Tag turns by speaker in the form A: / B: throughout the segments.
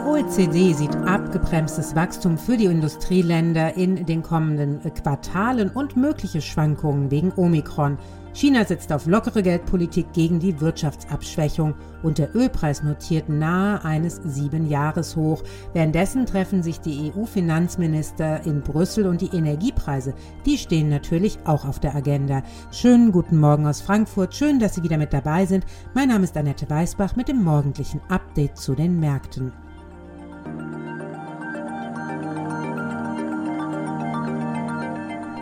A: Die OECD sieht abgebremstes Wachstum für die Industrieländer in den kommenden Quartalen und mögliche Schwankungen wegen Omikron. China setzt auf lockere Geldpolitik gegen die Wirtschaftsabschwächung und der Ölpreis notiert nahe eines Siebenjahreshoch. Währenddessen treffen sich die EU-Finanzminister in Brüssel und die Energiepreise, die stehen natürlich auch auf der Agenda. Schönen guten Morgen aus Frankfurt, schön, dass Sie wieder mit dabei sind. Mein Name ist Annette Weißbach mit dem morgendlichen Update zu den Märkten.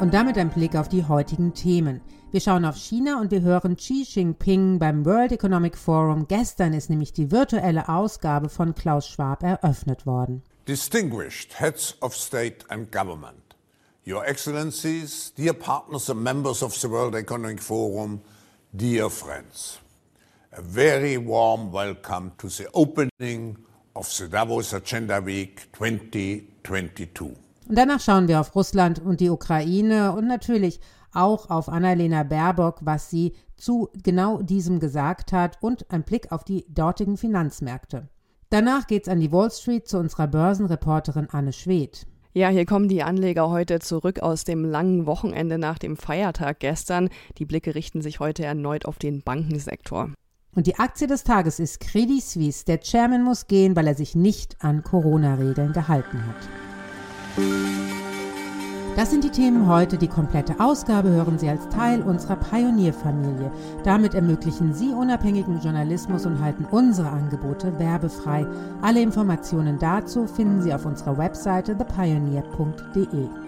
A: Und damit ein Blick auf die heutigen Themen. Wir schauen auf China und wir hören Xi Jinping beim World Economic Forum. Gestern ist nämlich die virtuelle Ausgabe von Klaus Schwab eröffnet worden.
B: Distinguished Heads of State and Government, Your Excellencies, dear partners and members of the World Economic Forum, dear friends, a very warm welcome to the opening of the Davos Agenda Week 2022.
A: Und danach schauen wir auf Russland und die Ukraine und natürlich auch auf Annalena Baerbock, was sie zu genau diesem gesagt hat und ein Blick auf die dortigen Finanzmärkte. Danach geht's an die Wall Street zu unserer Börsenreporterin Anne Schwedt.
C: Ja, hier kommen die Anleger heute zurück aus dem langen Wochenende nach dem Feiertag gestern. Die Blicke richten sich heute erneut auf den Bankensektor.
A: Und die Aktie des Tages ist Credit Suisse. Der Chairman muss gehen, weil er sich nicht an Corona-Regeln gehalten hat. Das sind die Themen heute. Die komplette Ausgabe hören Sie als Teil unserer Pionierfamilie. Damit ermöglichen Sie unabhängigen Journalismus und halten unsere Angebote werbefrei. Alle Informationen dazu finden Sie auf unserer Webseite thepioneer.de.